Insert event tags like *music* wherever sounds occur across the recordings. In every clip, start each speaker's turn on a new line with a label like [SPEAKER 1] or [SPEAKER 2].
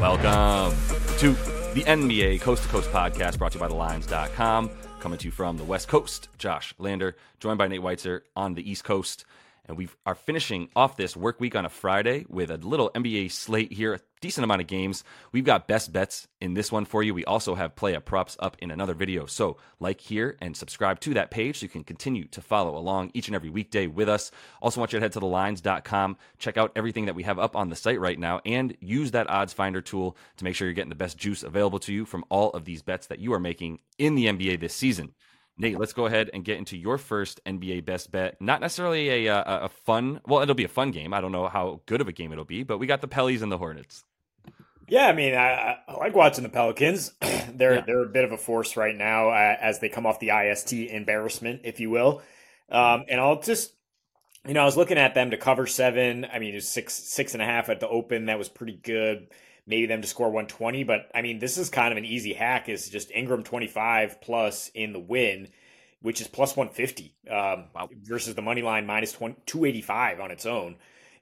[SPEAKER 1] Welcome to the NBA Coast to Coast podcast brought to you by TheLines.com. Coming to you from the West Coast, Josh Lander, joined by Nate Weitzer on the East Coast. And we are finishing off this work week on a Friday with a little NBA slate here, decent amount of games. We've got best bets in this one for you. We also have play up props up in another video. So, like here and subscribe to that page so you can continue to follow along each and every weekday with us. Also, want you to head to thelines.com, check out everything that we have up on the site right now, and use that odds finder tool to make sure you're getting the best juice available to you from all of these bets that you are making in the NBA this season. Nate, let's go ahead and get into your first NBA best bet. Not necessarily a, uh, a, a fun, well, it'll be a fun game. I don't know how good of a game it'll be, but we got the Pellies and the Hornets.
[SPEAKER 2] Yeah, I mean, I, I like watching the Pelicans. *clears throat* they're yeah. they're a bit of a force right now uh, as they come off the IST embarrassment, if you will. Um, and I'll just, you know, I was looking at them to cover seven. I mean, it was six six and a half at the open. That was pretty good maybe them to score 120. But I mean, this is kind of an easy hack. Is just Ingram 25 plus in the win, which is plus 150 um, wow. versus the money line minus 20, 285 on its own.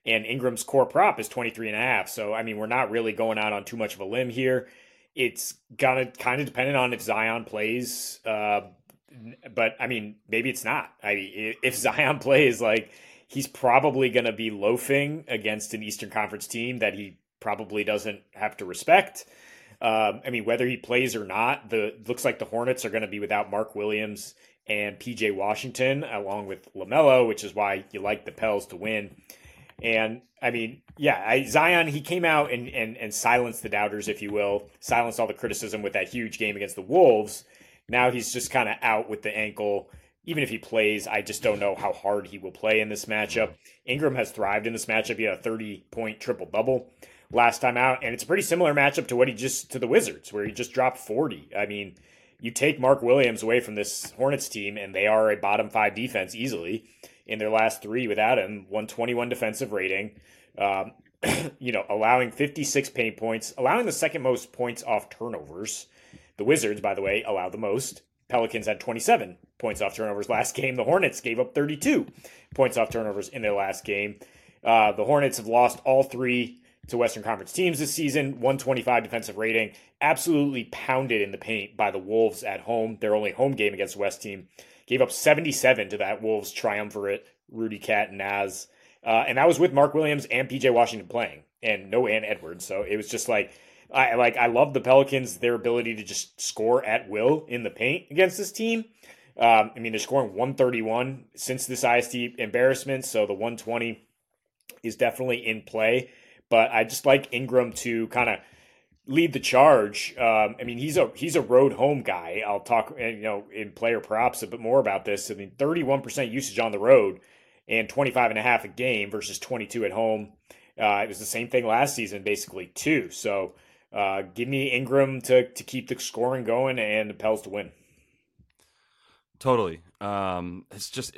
[SPEAKER 2] And Ingram's core prop is 23 and a half. So I mean, we're not really going out on too much of a limb here. It's gonna kind of dependent on if Zion plays. Uh, but I mean, maybe it's not. I if Zion *laughs* plays, like he's probably to be loafing against an Eastern Conference team that he probably doesn't have to respect. Um, I mean, whether he plays or not, the looks like the Hornets are going to be without Mark Williams and PJ Washington, along with LaMelo, which is why you like the Pels to win. And I mean, yeah, I, Zion, he came out and, and, and silenced the doubters, if you will, silenced all the criticism with that huge game against the Wolves. Now he's just kind of out with the ankle. Even if he plays, I just don't know how hard he will play in this matchup. Ingram has thrived in this matchup. He had a 30 point triple double last time out, and it's a pretty similar matchup to what he just to the Wizards, where he just dropped 40. I mean, you take Mark Williams away from this Hornets team, and they are a bottom five defense easily in their last three without him. 121 defensive rating. Um, *clears throat* you know, allowing 56 paint points, allowing the second most points off turnovers. The Wizards, by the way, allow the most. Pelicans had 27 points off turnovers last *laughs* game. The Hornets gave up 32 points off turnovers in their last game. Uh, the Hornets have lost all three to Western Conference teams this season. 125 defensive rating. Absolutely pounded in the paint by the Wolves at home. Their only home game against the West team. Gave up 77 to that Wolves triumvirate, Rudy KAT and Naz. Uh, and that was with Mark Williams and PJ Washington playing, and no Ant Edwards. So it was just like I like I love the Pelicans, their ability to just score at will in the paint against this team. Um, I mean, they're scoring 131 since this IST embarrassment, so the 120 is definitely in play. But I just like Ingram to kind of lead the charge. Um, I mean, he's a he's a road home guy. I'll talk, you know, in player props a bit more about this. I mean, 31% usage on the road and 25 and a half a game versus 22 at home. Uh, it was the same thing last season, basically, too. So uh, give me Ingram to, to keep the scoring going and the Pels to win.
[SPEAKER 1] Totally. Um, it's just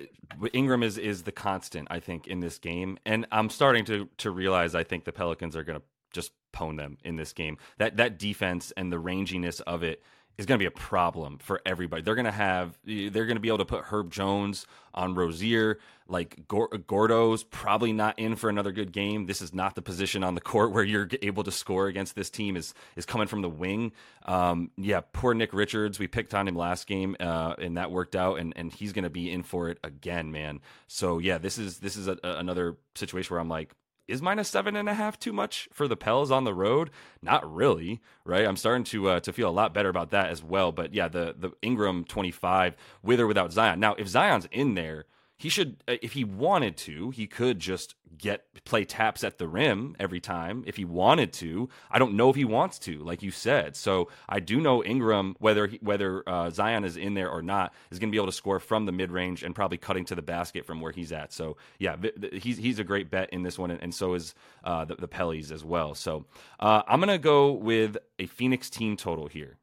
[SPEAKER 1] Ingram is is the constant I think in this game, and I'm starting to to realize I think the Pelicans are going to just pwn them in this game. That that defense and the ranginess of it is going to be a problem for everybody. They're going to have they're going to be able to put Herb Jones on Rozier. Like Gordo's probably not in for another good game. This is not the position on the court *laughs* where you're able to score against this team. is is coming from the wing. Um, yeah, poor Nick Richards. We picked on him last game, uh, and that worked out. And and he's going to be in for it again, man. So yeah, this is this is a, a, another situation where I'm like, is minus seven and a half too much for the Pels on the road? Not really, right? I'm starting to uh, to feel a lot better about that as well. But yeah, the the Ingram 25 with or without Zion. Now, if Zion's in there, he should uh, if he wanted to he could just get play taps at the rim every time if he wanted to. I don't know if he wants to like you said. So i do know ingram whether he, whether uh, zion is in there or not is going to be able to score from the mid-range and probably cutting to the basket from where he's at. So yeah he's, he's a great bet in this one and, so is uh, the, the pellies as well. So uh, i'm going to go with a phoenix team total here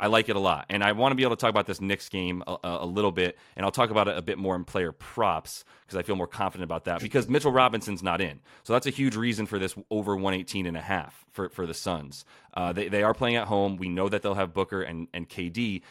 [SPEAKER 1] I like it a lot. And I want to be able to talk about this Knicks game a, a little bit, and I'll talk about it a bit more in player props because I feel more confident about that because Mitchell Robinson's not in. So that's a huge reason for this over 118 and a half for, for the Suns. Uh, they, they are playing at home. We know that they'll have Booker and, and KD.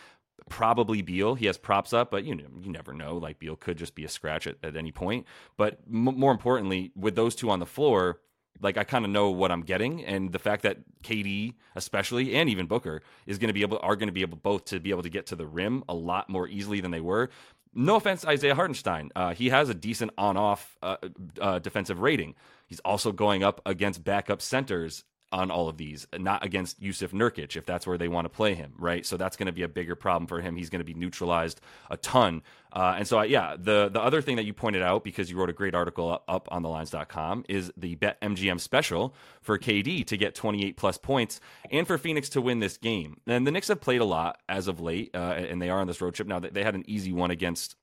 [SPEAKER 1] Probably Beal. He has props up, but you know you never know. Like Beal could just be a scratch at, at any point. But m- more importantly, with those two on the floor, like I kind of know what I'm getting, and the fact that KD, especially, and even Booker, is going to be able are going to be able both to be able to get to the rim a lot more easily than they were. No offense, Isaiah Hartenstein. Uh, he has a decent on-off uh, uh, defensive rating. He's also going up against backup centers on all of these, not against Jusuf Nurkic if that's where they want to play him, right? So that's going to be a bigger problem for him. He's going to be neutralized a ton. Uh, and so, I, yeah, the the other thing that you pointed out because you wrote a great article up on the lines.com is the Bet MGM special for KD to get 28 plus points and for Phoenix to win this game. And the Knicks have played a lot as of late, uh, and they are on this road trip now. They had an easy one against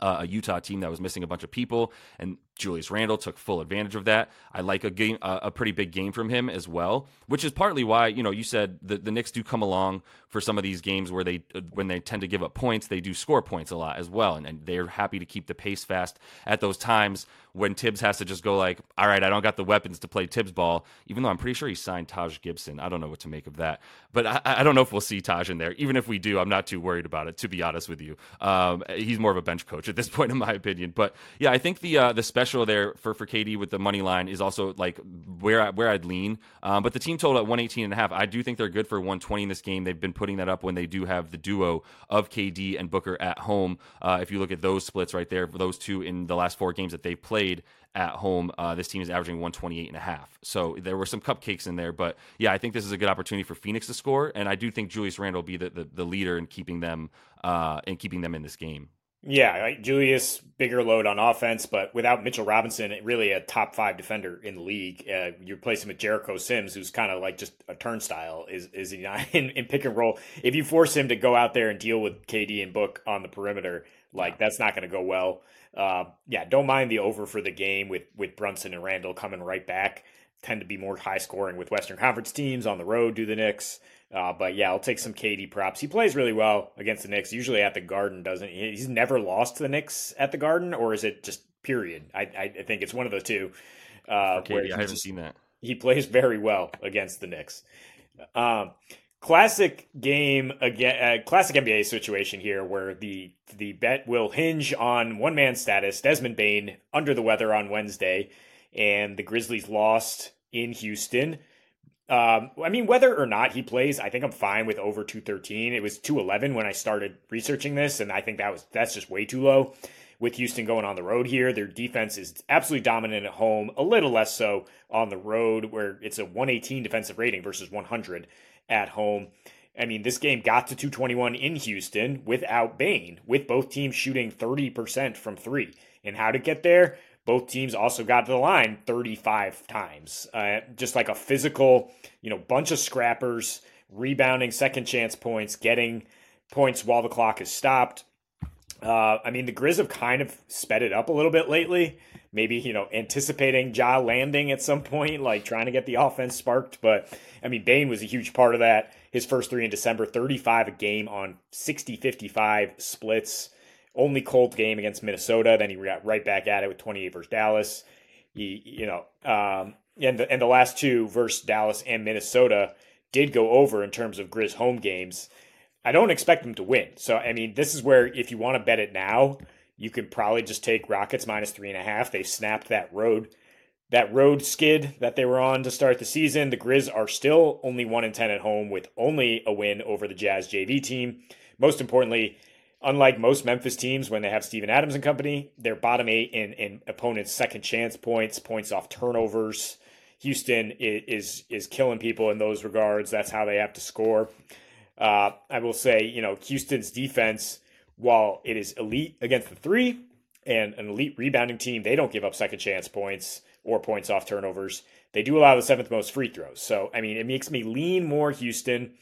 [SPEAKER 1] uh, a Utah team that was missing a bunch of people, and Julius Randle took full advantage of that. I like a game, a pretty big game from him as well, which is partly why you know you said the, the Knicks do come along for some of these games where they uh, when they tend to give up points, they do score points a lot as well, and, and they're happy to keep the pace fast at those times when Thibs has to just go like, all right, I don't got the weapons to play Thibs ball, even though I'm pretty sure he signed Taj Gibson. I don't know what to make of that, but I, I don't know if we'll see Taj in there. Even if we do, I'm not too worried about it. To be honest with you, um, he's more of a bench coach at this *laughs* point, in my opinion. But yeah, I think the uh, the special there for for KD with the money line is also like where I, where I'd lean. Um, but the team total at 118 and a half, I do think they're good for 120 in this game. They've been putting that up when they do have the duo of KD and Booker at home. Uh, if you look at those splits right there, those two in the last four games that they've played at home. Uh, this team is averaging 128 and a half. So there were some cupcakes in there, but yeah, I think this is a good opportunity for Phoenix to score, and I do think Julius Randle will be the, the, the leader in keeping them uh, in keeping them in this game.
[SPEAKER 2] Yeah, right. Julius bigger load on offense, but without Mitchell Robinson, really a top five defender in the league. Uh, you replace him with Jericho Sims, who's kind of like just a turnstile. Is is he not *laughs* in, in pick and roll? If you force him to go out there and deal with KD and Book on the perimeter, like that's not going to go well. Uh, yeah, don't mind the over for the game with with Brunson and Randle coming right back. Tend to be more high scoring with Western Conference teams on the road. Do the Knicks, uh, but yeah, I'll take some KD props. He plays really well against the Knicks. Usually at the Garden, doesn't he? He's never lost to the Knicks at the Garden, or is it just period? I I think it's one of the two.
[SPEAKER 1] Uh, KD, I haven't just, seen that.
[SPEAKER 2] He plays very well against the Knicks. Um, classic game again uh, classic NBA situation here where the the bet will hinge on one man status Desmond Bane under the weather on Wednesday and the Grizzlies lost in Houston um, I mean whether or not he plays I think I'm fine with over 213 it was 211 when I started researching this and I think that was that's just way too low with Houston going on the road here their defense is absolutely dominant at home a little less so on the road where it's a 118 defensive rating versus 100 at home. I mean, this game got to 221 in Houston without Bane, with both teams shooting 30% from three. And how to get there? Both teams also got to the line 35 times. Uh, just like a physical, you know, bunch of scrappers, rebounding second chance points, getting points while the clock is stopped. Uh, I mean, the Grizz have kind of sped it up a little bit lately. Maybe, you know, anticipating Ja landing at some point, like trying to get the offense sparked. But, I mean, Bane was a huge part of that. His first three in December, 35 a game on 60 55 splits. Only cold game against Minnesota. Then he got right back at it with 28 versus Dallas. He, you know, um, and, the, and the last two versus Dallas and Minnesota did go over in terms of Grizz home games. I don't expect them to win. So, I mean, this is where if you want to bet it now, you could probably just take Rockets minus three and a half. They snapped that road that road skid that they were on to start the season. The Grizz are still only one and ten at home with only a win over the Jazz JV team. Most importantly, unlike most Memphis teams when they have Steven Adams and company, they're bottom eight in, in opponents' second chance points, points off turnovers. Houston is, is killing people in those regards. That's how they have to score. Uh, I will say, you know, Houston's defense, while it is elite against the three and an elite rebounding team, they don't give up second chance points or points off turnovers. They do allow the seventh most free throws. So, I mean, it makes me lean more Houston,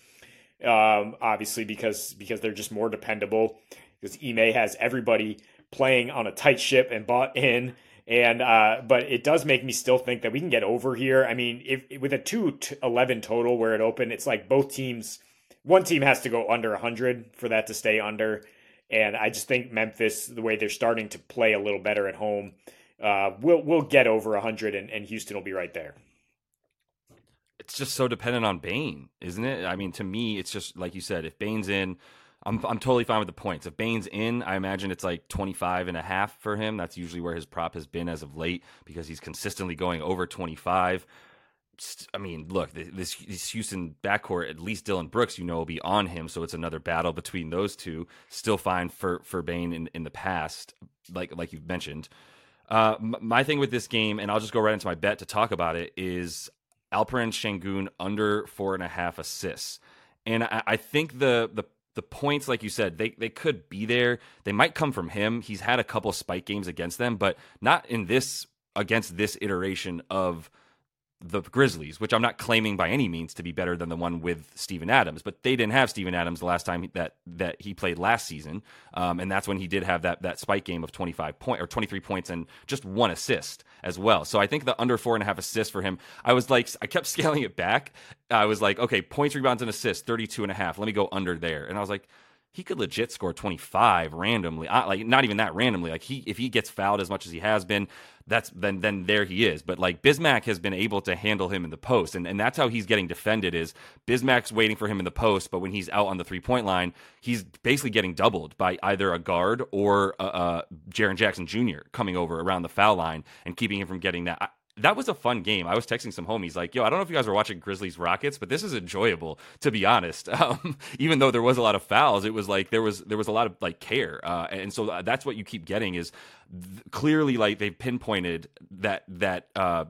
[SPEAKER 2] um, obviously because because they're just more dependable. Because Ime has everybody playing on a tight ship and bought in. And uh, but it does make me still think that we can get over here. I mean, if with a two eleven total where it opened, it's like both teams one team has to go under 100 for that to stay under. And I just think Memphis, the way they're starting to play a little better at home, uh, will will get over 100, and, and Houston will be right there.
[SPEAKER 1] It's just so dependent on Bane, isn't it? I mean, to me, it's just like you said, if Bane's in, I'm I'm totally fine with the points. If Bane's in, I imagine it's like 25 and a half for him. That's usually where his prop has been as of late because he's consistently going over 25. I mean, look, this, this Houston backcourt, at least Dillon Brooks, you know, will be on him. So it's another battle between those two. Still fine for, for Bane in, in the past, like like you've mentioned. Uh, my thing with this game, and I'll just go right into my bet to talk about it, is Alperen Sengun under four and a half assists. And I, I think the the the points, like you said, they they could be there. They might come from him. He's had a couple spike games against them, but not in this against this iteration of the Grizzlies, which I'm not claiming by any means to be better than the one with Steven Adams, but they didn't have Steven Adams the last time that that he played last season, um, and that's when he did have that that spike game of 25 point or 23 points and just one assist as well. So I think the under four and a half assists for him, I was like, I kept *laughs* scaling it back. I was like, okay, points, rebounds, and assists, 32 and a half. Let me go under there, and I was like he could legit score 25 randomly like not even that randomly like he if he gets fouled as much as he has been that's then then there he is. But like Bismack has been able to handle him in the post, and, and that's how he's getting defended. Is Bismack's waiting for him in the post, but when he's out on the three point line, he's basically getting doubled by either a guard or uh, uh, Jaren Jackson Jr. coming over around the foul line and keeping him from getting that that was a fun game. I was texting some homies like, "Yo, I don't know if you guys were watching Grizzlies Rockets, but this is enjoyable to be honest. *laughs* Um, even though there was a lot of fouls, it was like there was there was a lot of like care, uh, and so that's what you keep getting is th- clearly like they've pinpointed that that uh,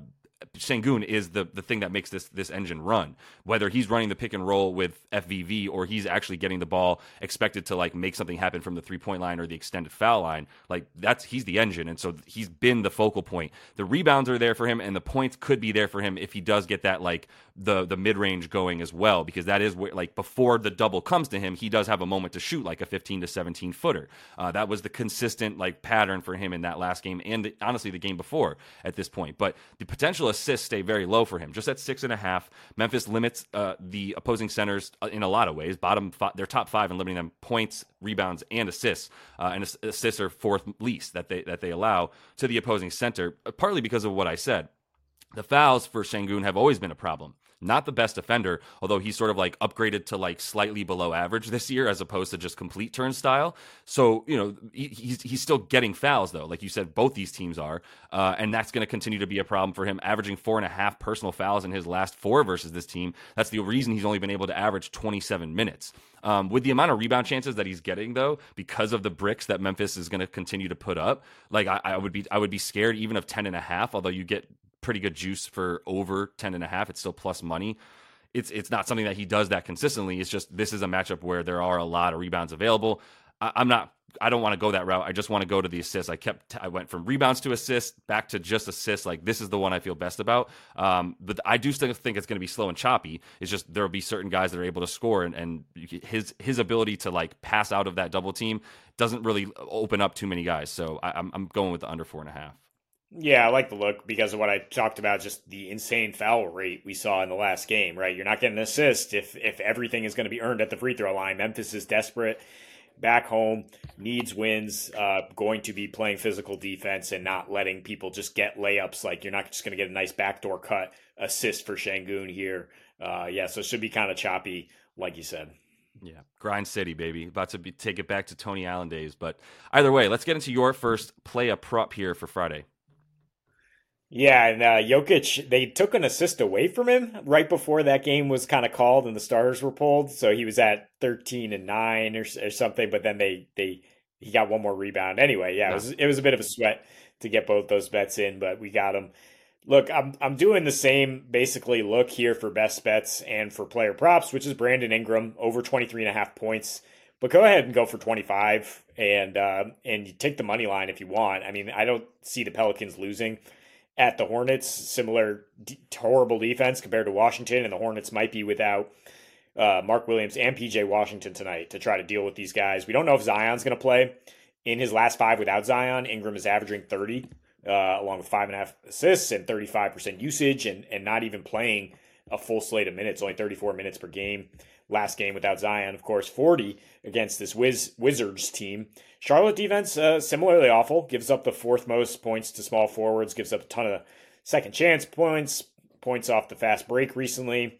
[SPEAKER 1] Sengun is the the thing that makes this this engine run. Whether he's running the pick and roll with FVV or he's actually getting the ball expected to like make something happen from the three point line or the extended foul line, like that's he's the engine, and so he's been the focal point. The rebounds are there for him, and the points could be there for him if he does get that like the the mid range going as well, because that is where like before the double comes to him, he does have a moment to shoot like a 15 to 17 footer. Uh, that was the consistent like pattern for him in that last game, and the, honestly the game before at this point. But the potential assists stay very low for him, just at six and a half. Memphis limits uh, the opposing centers uh, in a lot of ways. Bottom, five, top five in limiting them points, rebounds, and assists. Uh, and assists are fourth least that they that they allow to the opposing center, uh, partly because of what I said. The fouls for Sengun have always been a problem not the best defender, although he's sort of like upgraded to like slightly below average this year as opposed to just complete turnstile. So, you know, he, he's, he's still getting fouls though. Like you said, both these teams are. Uh, and that's going to continue to be a problem for him, averaging four and a half personal fouls in his last four versus this team. That's the reason he's only been able to average 27 minutes. Um, with the amount of rebound chances that he's getting, though, because of the bricks that Memphis is going to continue to put up, like I, I, would be, I would be scared even of 10 and a half, although you get pretty good juice for over 10 and a half. It's still plus money. It's it's not something that he does that consistently. It's just this is a matchup where there are a lot of rebounds available. I, am not I don't want to go that route. I just want to go to the assists. I kept I went from rebounds to assists back to just assists. Like this is the one I feel best about. Um, but I do still think it's going to be slow and choppy. It's just there will be certain guys that are able to score, and, and his his ability to like pass out of that double team doesn't really open up too many guys. So I, I'm I'm going with the under four and a half.
[SPEAKER 2] Yeah, I like the look because of what I talked about, just the insane foul rate we saw in the last game, right? You're not getting an assist if if everything is going to be earned at the free throw line. Memphis is desperate, back home, needs wins, uh, going to be playing physical defense and not letting people just get layups. Like you're not just going to get a nice backdoor cut assist for Sengun here. Uh, yeah, so it should be kind of choppy, like you said.
[SPEAKER 1] Yeah, grind city, baby. About to be, take it back to Tony Allen days. But either way, let's get into your first play a prop here for Friday.
[SPEAKER 2] Yeah, and uh, Jokic, they took an assist away from him right before that game was kind of called and the starters were pulled. So he was at thirteen and nine or, or something. But then they they he got one more rebound. Anyway, yeah, yeah, It, was, it was a bit of a sweat to get both those bets in, but we got them. Look, I'm I'm doing the same basically look here for best bets and for player props, which is Brandon Ingram over 23 and a half points. But go ahead and go for 25 and uh, and you take the money line if you want. I mean, I don't see the Pelicans losing at the Hornets. Similar horrible defense compared to Washington, and the Hornets might be without uh, Mark Williams and PJ Washington tonight to try to deal with these guys. We don't know if Zion's going to play. In his last five without Zion, Ingram is averaging 30, uh, along with five and a half assists and 35% usage, and, and not even playing a full slate of minutes, only 34 minutes per game. Last game without Zion, of course, 40 against this Wiz- Wizards team. Charlotte defense, uh, similarly awful, gives up the fourth most points to small forwards, gives up a ton of second chance points, points off the fast break recently.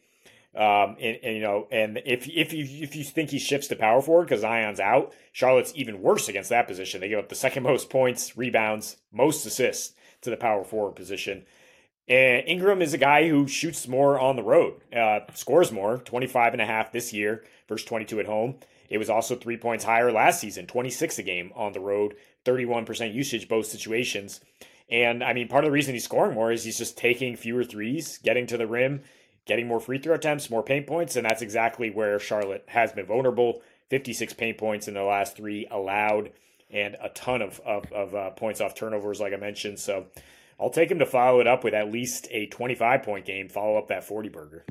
[SPEAKER 2] Um, and, and, you know, and if if you if you think he shifts to power forward because Zion's out, Charlotte's even worse against that position. They give up the second *laughs* most points, rebounds, most assists to the power forward position. And Ingram is a guy who shoots more on the road, uh, scores more, 25 and a half this year versus 22 at home. It was also three points higher last season, 26 a game on the road, 31% usage both situations. And I mean, part of the reason he's scoring more is he's just taking fewer threes, getting to the rim, getting more free throw attempts, more paint points, and that's exactly where Charlotte has been vulnerable. 56 paint points in the last three allowed, and a ton of, of, of uh, points off turnovers, like I mentioned. So I'll take him to follow it up with at least a 25 point game, follow up that 40 burger.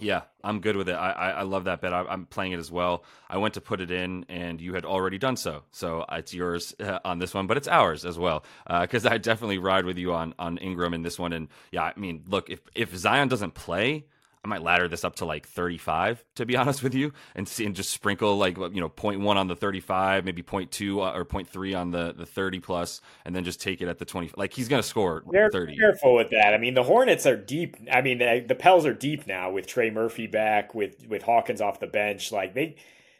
[SPEAKER 1] Yeah, I'm good with it. I, I, I love that bet. I, am playing it as well. I went to put it in, and you had already done so. So it's yours uh, on this one, but it's ours as well. Because uh, I definitely ride with you on on Ingram in this one. And yeah, I mean, look, if if Zion doesn't play, I might ladder this up to like 35 to be *laughs* honest with you and see and just sprinkle like you know 0.1 on the 35 maybe 0.2 uh, or 0.3 on the the 30 plus and then just take it at the 20 like he's going to score They're 30
[SPEAKER 2] careful with that. I mean the Hornets are deep I mean the, the Pels are deep now with Trey Murphy back with with Hawkins off the bench like they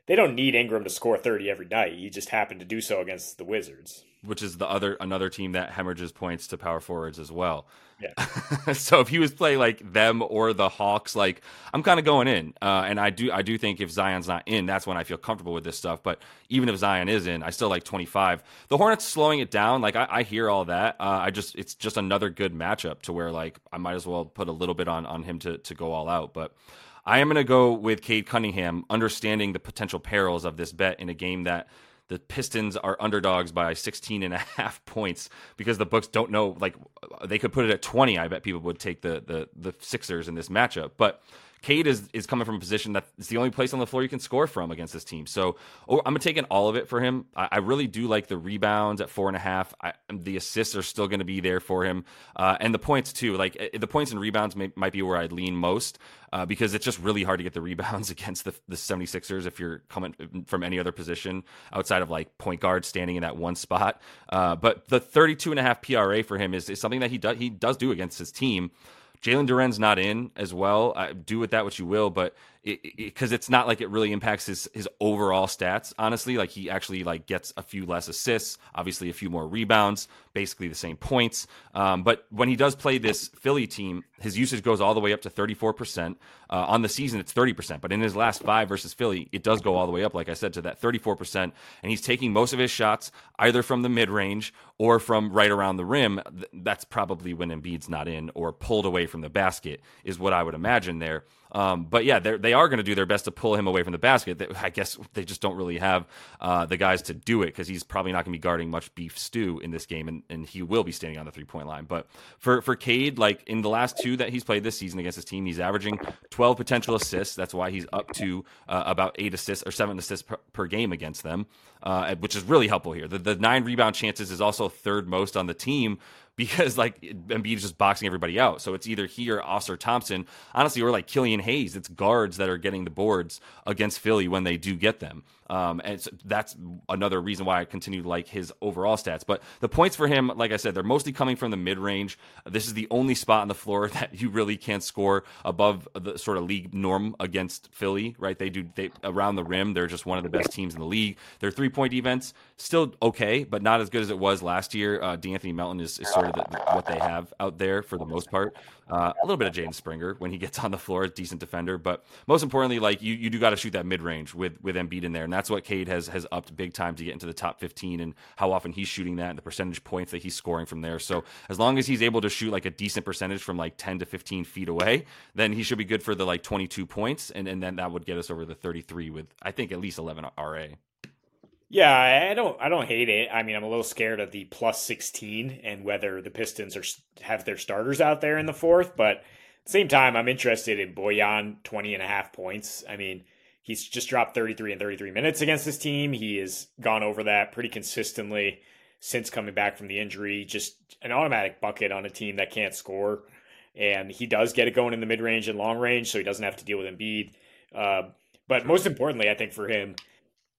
[SPEAKER 2] they don't need Ingram to score 30 every night. He just happened to do so against the Wizards.
[SPEAKER 1] Which is the other another team that hemorrhages points to power forwards as well.
[SPEAKER 2] Yeah. *laughs*
[SPEAKER 1] so if he was playing like them or the Hawks, like I'm kind of going in, uh, and I do I do think if Zion's not in, that's when I feel comfortable with this stuff. But even if Zion is in, I still like 25. The Hornets slowing it down, like I, I hear all that. Uh, I just it's just another good matchup to where like I might as well put a little bit on on him to to go all out, but. I am going to go with Cade Cunningham, understanding the potential perils of this bet in a game that the Pistons are underdogs by 16 and a *laughs* half points because the books don't know like they could put it at 20 I bet people would take the the the Sixers in this matchup. But Cade is is coming from a position that it's the only place on the floor you can score from against this team. So oh, I'm taking all of it for him. I, I, really do like the rebounds at four and a half. I, the assists are still going to be there for him, uh, and the points too. Like eh, the points and rebounds may, might be where I'd lean most uh, because it's just really hard to get the rebounds *laughs* against the, the 76ers if you're coming from any other position outside of like point guard standing in that one spot. Uh, but the 32 and a half PRA for him is, is something that he does he does do against his team. Jalen Duren's not in as well. I, do with that what you will, but because it, it, it's not like it really impacts his his overall stats. Honestly, like he actually like gets a few less assists, obviously a few more rebounds, basically the same points. Um, but when he does play this Philly team, his usage goes all the way up to thirty four percent. Uh, on the season, it's thirty percent, but in his last five versus Philly, it does go all the way up, like I said, to that thirty four percent. And he's taking most of his shots either from the mid range or from right around the rim. That's probably when Embiid's not in or pulled away from the basket, is what I would imagine there. Um, but yeah, they are going to do their best to pull him away from the basket. I guess they just don't really have uh, the guys to do it because he's probably not going to be guarding much beef stew in this game, and, and he will be standing on the three point line. But for for Cade, like in the last two that he's played this season against his team, he's averaging 12 potential assists. That's why he's up to uh, about eight assists or seven assists per, per game against them, uh, which is really helpful here. The, the nine rebound chances is also third most on the team *laughs* because like Embiid is just boxing everybody out. So it's either he or Ausar Thompson, honestly, or like Killian Hayes. It's guards that are getting the boards against Philly when they do get them. Um, and so that's another reason why I continue to like his overall stats. But the points for him, like I said, they're mostly coming from the mid range. This is the only spot on the floor *laughs* that you really can't score above the sort of league norm against Philly, right? They do they around the rim. They're just one of the best teams in the league. Their three point defense still okay, but not as good as it was last year. Uh, De'Anthony Melton is, is sort what they have out there for the most part. Uh, a little bit of Jaden Springer when he gets on the floor, decent defender, but most importantly, like you, you do got to shoot that mid range with with Embiid in there, and that's what Cade has has upped big time to get into the top 15 and how often he's shooting that and the percentage points that he's scoring from there. So as long as he's able to shoot like a decent percentage from like 10 to 15 feet away, then he should be good for the like 22 points, and and then that would get us over the 33 with I think at least 11 RA.
[SPEAKER 2] Yeah, I don't I don't hate it. I mean, I'm a little scared of the plus 16 and whether the Pistons are have their starters out there in the fourth, but at the same time, I'm interested in Bojan 20 and a half points. I mean, he's just dropped 33 and 33 minutes against this team. He has gone over that pretty consistently since coming back from the injury. Just an automatic bucket on a team that can't score. And he does get it going in the mid range and long range, so he doesn't have to deal with Embiid. Uh, but most importantly, I think for him,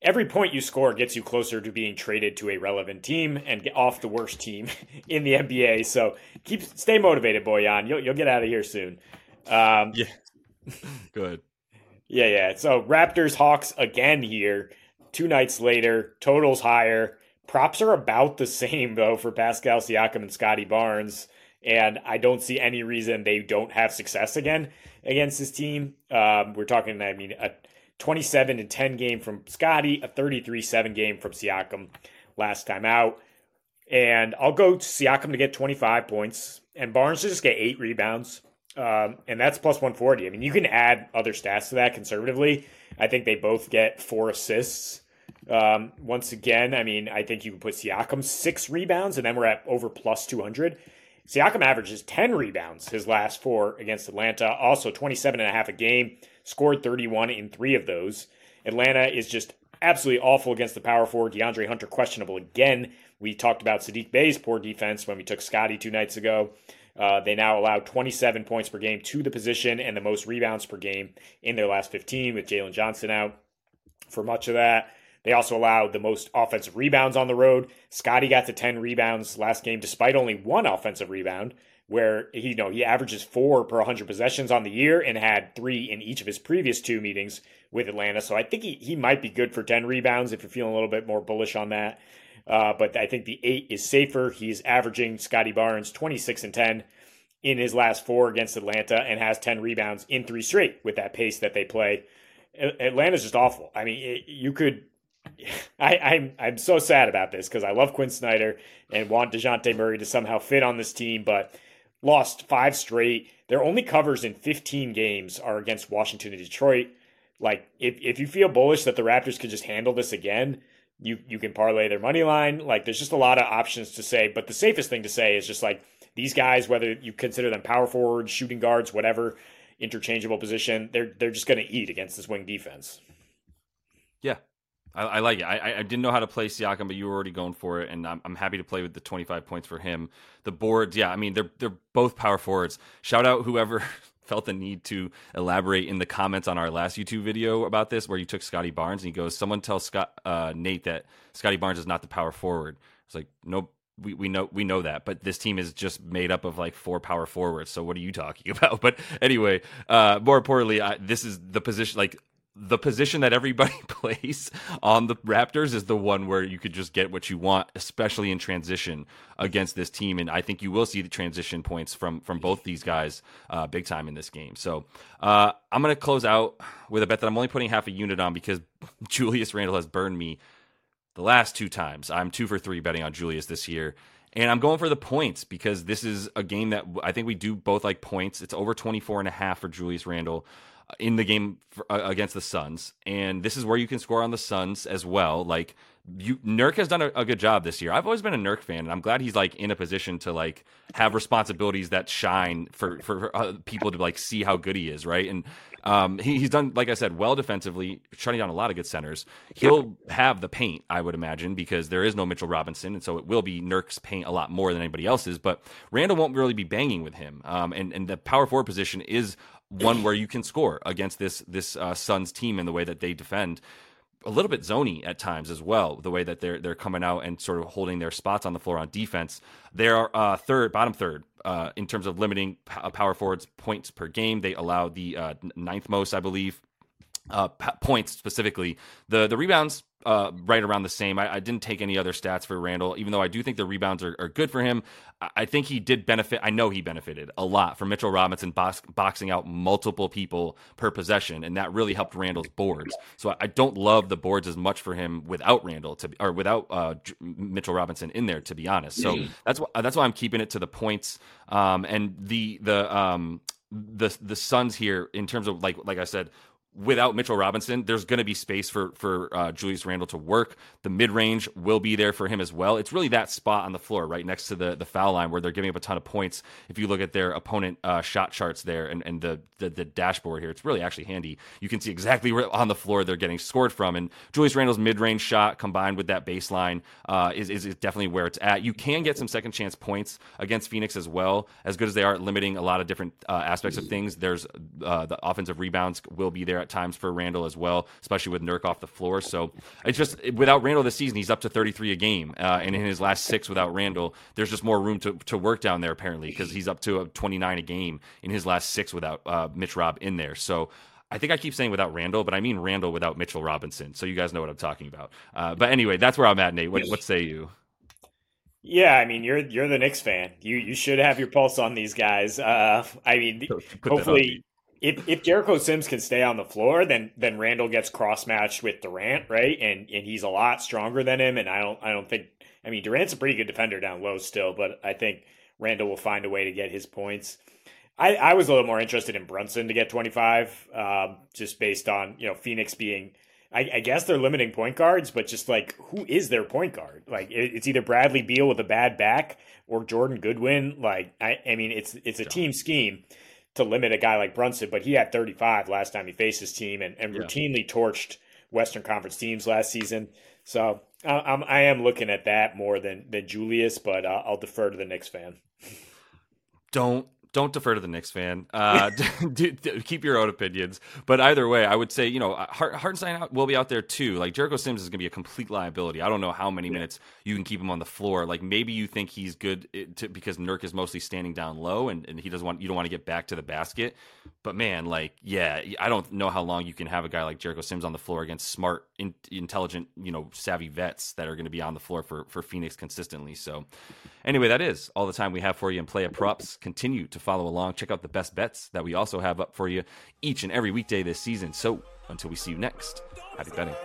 [SPEAKER 2] every point you score gets you closer to being traded to a relevant team and get off the worst team *laughs* in the NBA. So keep stay motivated, Bojan. You'll you'll get out of here soon. Um,
[SPEAKER 1] yeah. *laughs* Good.
[SPEAKER 2] Yeah, yeah. So Raptors Hawks again here. Two nights later, totals higher. Props are about the same though for Pascal Siakam and Scottie Barnes, and I don't see any reason they don't have success again against this team. Um, we're talking, I mean, a 27 and 10 game from Scottie, a 33 7 game from Siakam last time out. And I'll go to Siakam to get 25 points and Barnes to just get eight rebounds. Um, and that's plus 140. I mean, you can add other stats to that conservatively. I think they both get four assists. Um, once again, I mean, I think you can put Siakam six rebounds, and then we're at over plus 200. Siakam averages 10 rebounds his last four against Atlanta, also 27 and a half a game, scored 31 in three of those. Atlanta is just absolutely awful against the power forward. DeAndre Hunter questionable again. We talked about Saddiq Bey's poor defense when we took Scottie two nights ago. Uh, they now allow 27 points per game to the position and the most rebounds per game in their last 15 with Jalen Johnson out for much of that. They also allowed the most offensive rebounds on the road. Scottie got to 10 rebounds last game despite only one offensive rebound, where he you know he averages four per 100 possessions on the year and had three in each of his previous two meetings with Atlanta. So I think he, he might be good for 10 rebounds if you're feeling a little bit more bullish on that. Uh, but I think the eight is safer. He's averaging Scottie Barnes 26 and 10 in his last four against Atlanta and has 10 rebounds in three straight with that pace that they play. Atlanta's just awful. I mean, it, you could. *laughs* I, I'm I'm so sad about this because I love Quin Snyder and want Dejounte Murray to somehow fit on this team, but lost five straight. Their only covers in 15 games are against Washington and Detroit. Like, if, if you feel bullish that the Raptors could just handle this again, you you can parlay their money line. Like there's just a lot of options to say, but the safest thing to say is just like these guys, whether you consider them power forwards, shooting guards, whatever interchangeable position, they're they're just going to eat against this wing defense.
[SPEAKER 1] Yeah, I, I, like it. I, I didn't know how to play Siakam, but you were already going for it, and I'm, I'm happy to play with the 25 points for him. The boards, yeah, I mean they're they're both power forwards. Shout out whoever *laughs* felt the need to elaborate in the comments on our last YouTube video about this, where you took Scottie Barnes and he goes, "Someone tell Scott uh, Nate that Scottie Barnes is not the power forward." It's like, nope. We, we know we know that, but this team is just made up of like four power forwards. So what are you talking *laughs* about? But anyway, uh, more importantly, I, this is the position. Like the position that everybody *laughs* plays on the Raptors is the one where you could just get what you want, especially in transition against this team. And I think you will see the transition points from from both these guys uh, big time in this game. So uh, I'm going to close out with a bet that I'm only putting half a unit on because *laughs* Julius Randle has burned me the last two times. I'm two for three betting on Julius this year. And I'm going for the points because this is a game that I think we do both like points. It's over 24 and a half for Julius Randle in the game for, uh, against the Suns, and this is where you can score on the Suns as well. Like you, Nurk has done a, a, good job this year. I've always been a Nurk fan, and I'm glad he's like in a position to like have responsibilities that shine for for, uh, people to like see how good he is, right? And um, he, he's done, like I said, well defensively, shutting down a lot of good centers. He'll have the paint, I would imagine, because there is no Mitchell Robinson, and so it will be Nurk's paint a lot more than anybody else's. But Randle won't really be banging with him, um, and and the power forward position is one where you can score against this this uh, Suns team in the way that they defend. A little bit zony at times as well, the way that they're they're coming out and sort of holding their spots on the floor on defense. They're uh, third, bottom third uh, in terms of limiting power forwards points per game. They allow the uh, ninth most, I believe, uh, points specifically. The the rebounds uh, right around the same. I, I, didn't take any other stats for Randle, even though I do think the rebounds are, are good for him. I, I, think he did benefit. I know he benefited a lot from Mitchell Robinson box, boxing out multiple people per possession, and that really helped Randle's boards. So I, I don't love the boards as much for him without Randle to or without uh, Mitchell Robinson in there, to be honest. So that's why that's why I'm keeping it to the points. Um, and the the um, the the Suns here in terms of like like I said without Mitchell Robinson, there's going to be space for for uh, Julius Randle to work. The mid range will be there for him as well. It's really that spot on the floor, right next to the the foul line, where they're giving up a ton of points. If you look at their opponent uh, shot charts there and, and the, the, the dashboard here, it's really actually handy. You can see exactly where on the floor they're getting scored from. And Julius Randle's mid range shot combined with that baseline uh, is, is definitely where it's at. You can get some second chance points against Phoenix as well, as good as they are at limiting a lot of different uh, aspects of things. There's uh, the offensive rebounds will be there at times for Randle as well, especially with Nurk off the floor. So it's just without Randle this season, he's up to 33 a game, uh, and in his last six without Randle, there's just more room to, to work down there apparently because he's up to 29 a game in his last six without uh, Mitch Rob in there. So. I think I keep saying without Randle, but I mean Randle without Mitchell Robinson. So you guys know what I'm talking about. Uh, but anyway, that's where I'm at, Nate. What, what say you?
[SPEAKER 2] Yeah, I mean you're you're the Knicks fan. You you should have your pulse on these guys. Uh, I mean, hopefully, if if Jericho Sims can stay on the floor, then then Randle gets cross matched with Durant, right? And and he's a lot stronger than him. And I don't I don't think I mean Durant's a pretty good defender down low still, but I think Randle will find a way to get his points. I, I was a little more interested in Brunson to get 25, um, just based on you know Phoenix being I, I, guess they're limiting point guards, but just like who is their point guard? Like it, it's either Bradley Beal with a bad back or Jordan Goodwin. Like I, I mean, it's it's a team scheme to limit a guy like Brunson, but he had 35 last time he faced his team and, and yeah. routinely torched Western Conference teams last season. So I'm I am looking at that more than than Julius, but uh, I'll defer to the Knicks fan.
[SPEAKER 1] Don't don't defer to the Knicks fan. Uh, *laughs* *laughs* keep your own opinions. But either way, I would say you know Hartenstein will be out there too. Like Jericho Sims is going to be a complete liability. I don't know how many yeah. minutes you can keep him on the floor. Like maybe you think he's good eh, to, because Nurk is mostly standing down low and, and he doesn't want you don't want to get back to the basket. But man, like yeah, I don't know how long you can have a guy like Jericho Sims on the floor against smart, in, intelligent, you know, savvy vets that are going to be on the floor for for Phoenix consistently. So anyway, that is all the time we have for you in play of props. Continue to follow along. Check out the best bets that we also have up for you each and every weekday this season. So until we see you next, happy betting.